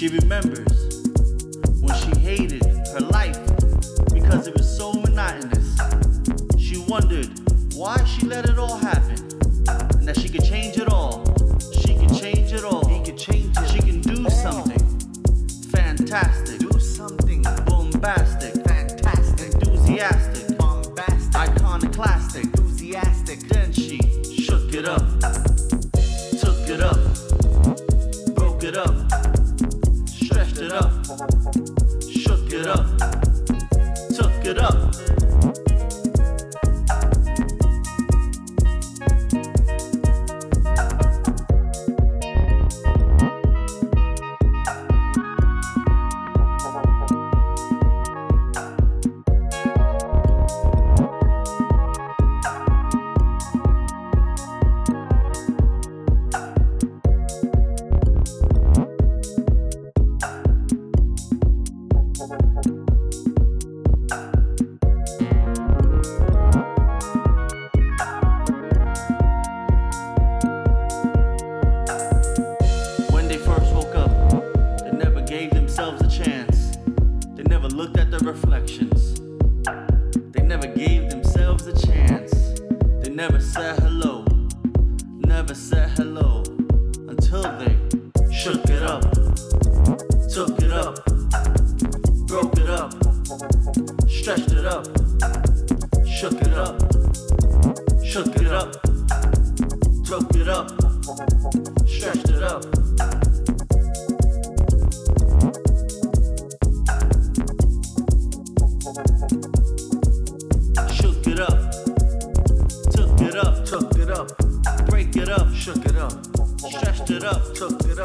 She remembers when she hated her life because it was so monotonous. She wondered why she let it all happen and that she could change it.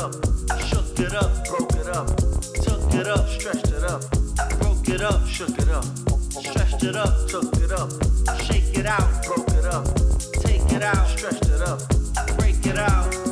up, shook it up, broke it up, took it up, stretched it up, broke it up, shook it up, stretched it up, took it up, shake it out, broke it up, take it out, stretched it up, break it out.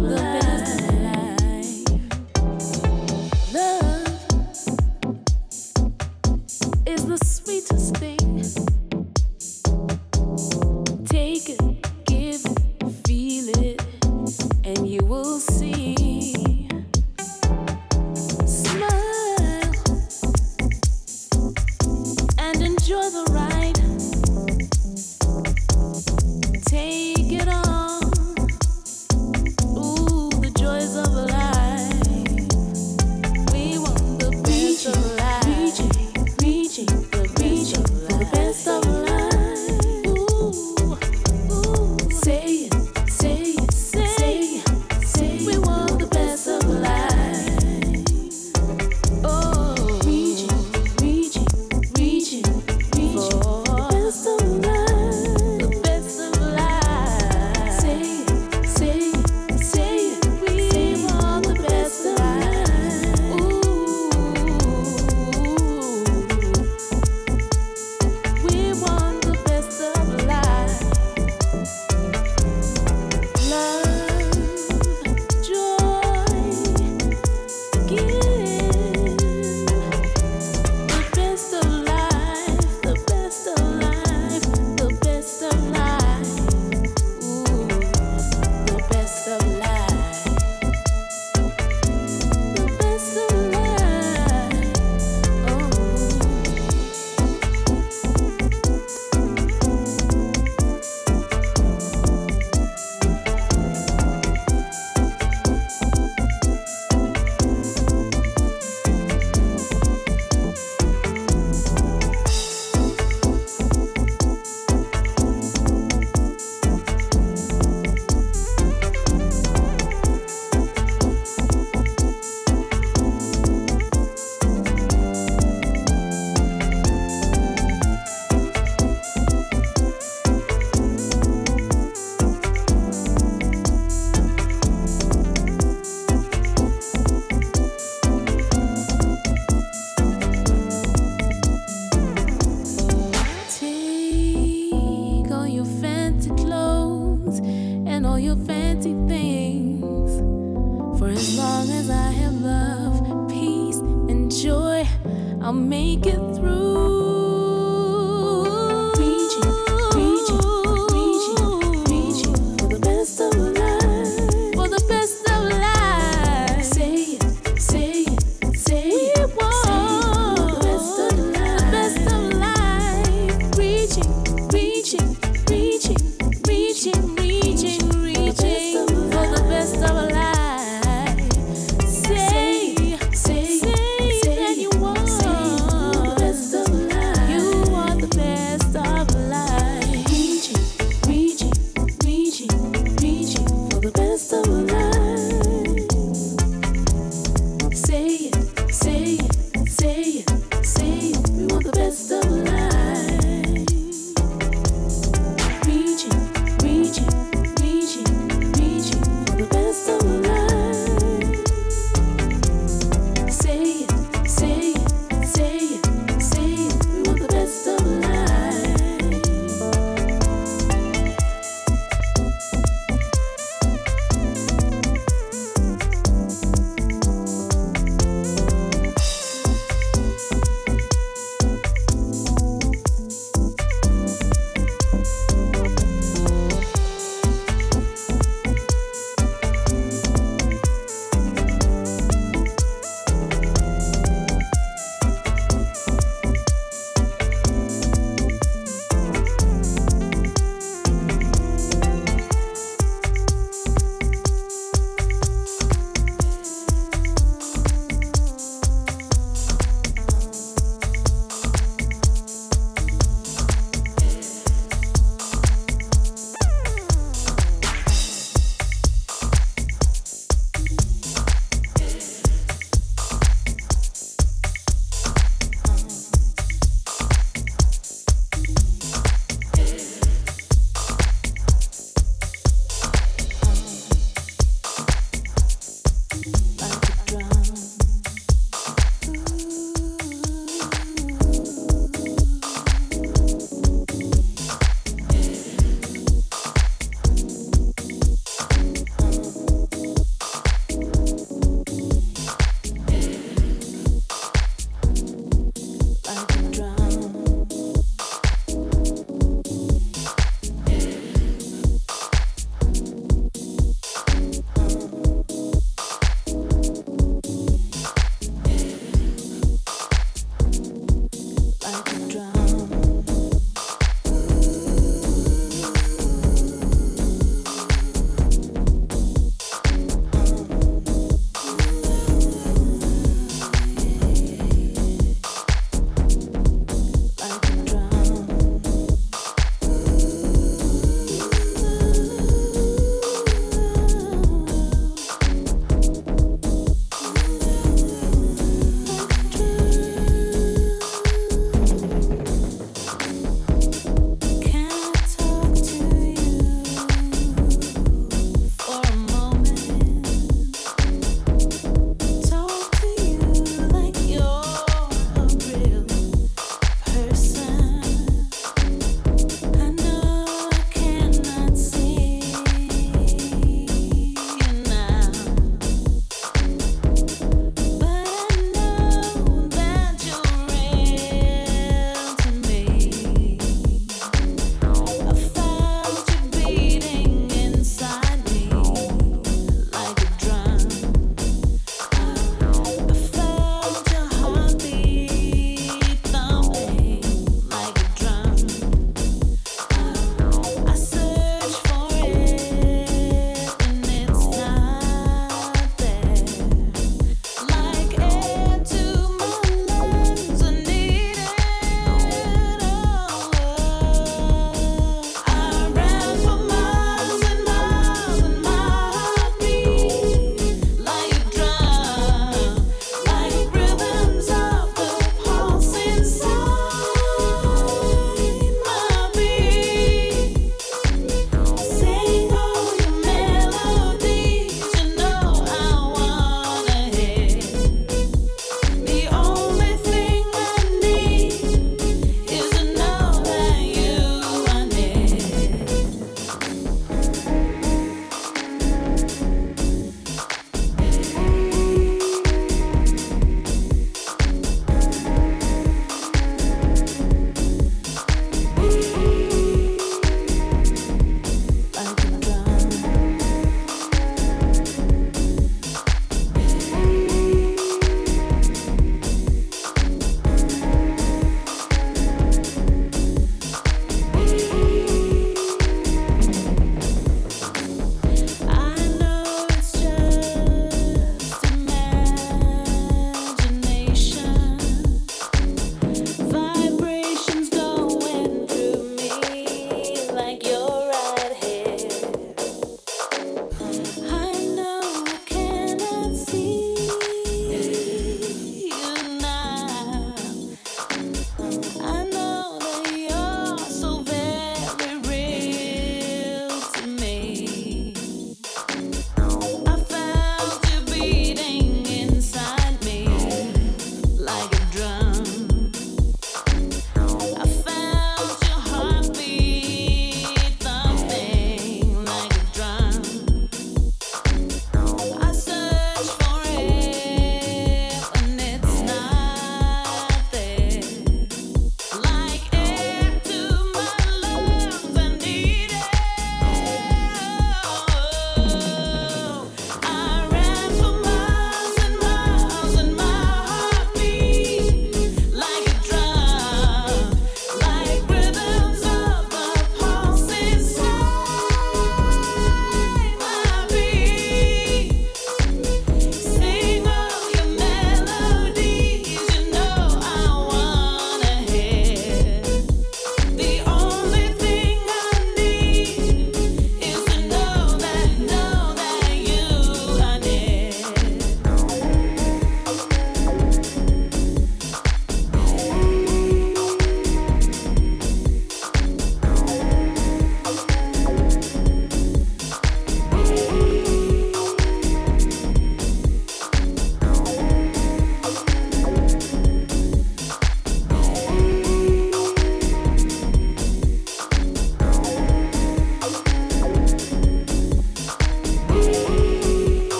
good.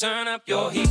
Turn up your heat.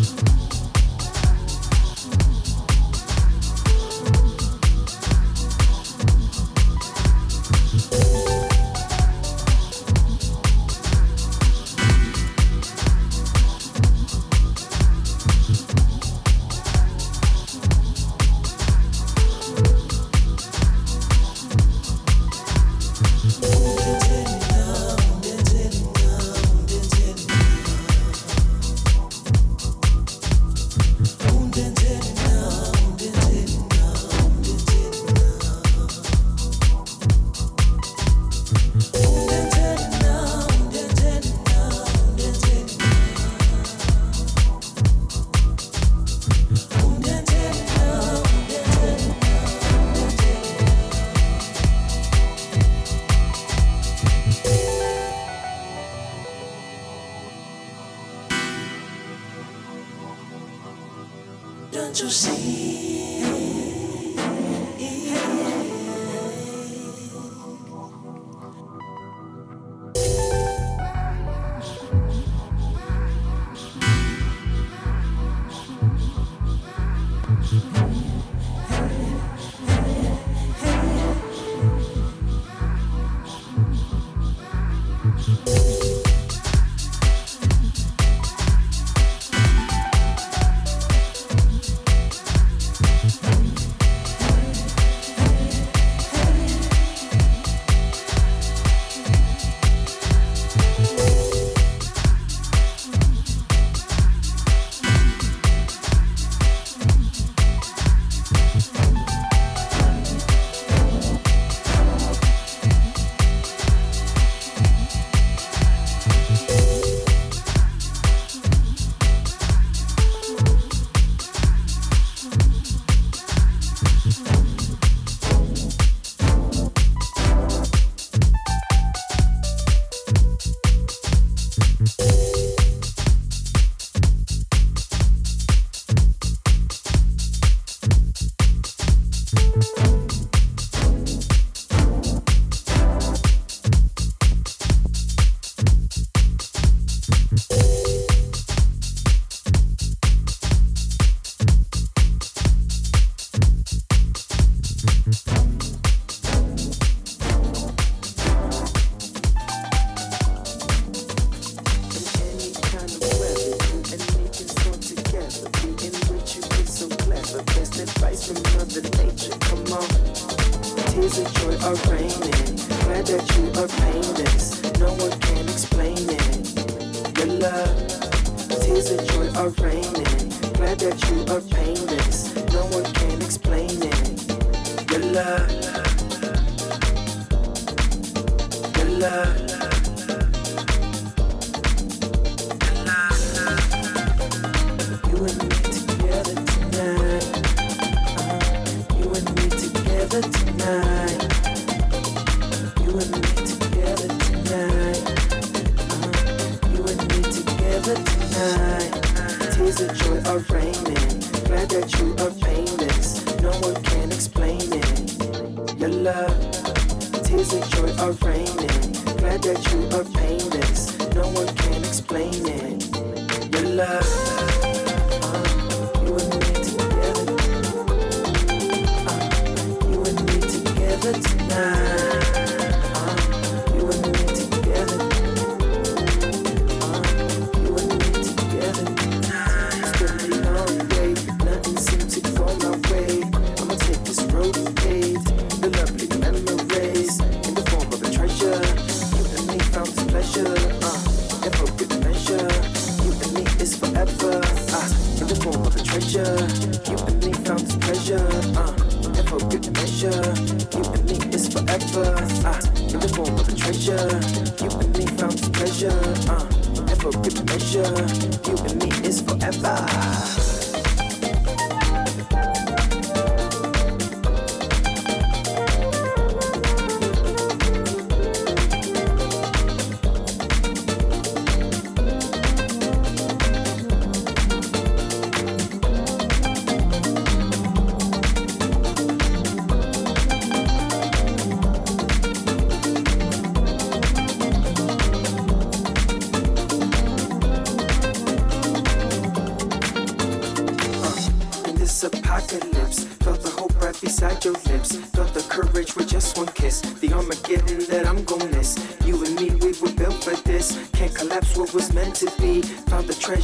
Thank you.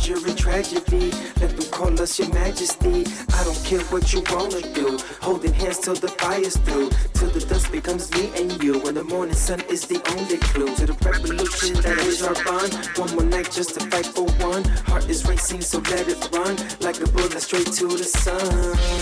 Treasure in tragedy. Let them call us your majesty. I don't care what you wanna do. Holding hands till the fire's through. Till the dust becomes me and you. When the morning sun is the only clue to the revolution that is our bond. One more night just to fight for one. Heart is racing, so let it run. Like a bullet straight to the sun.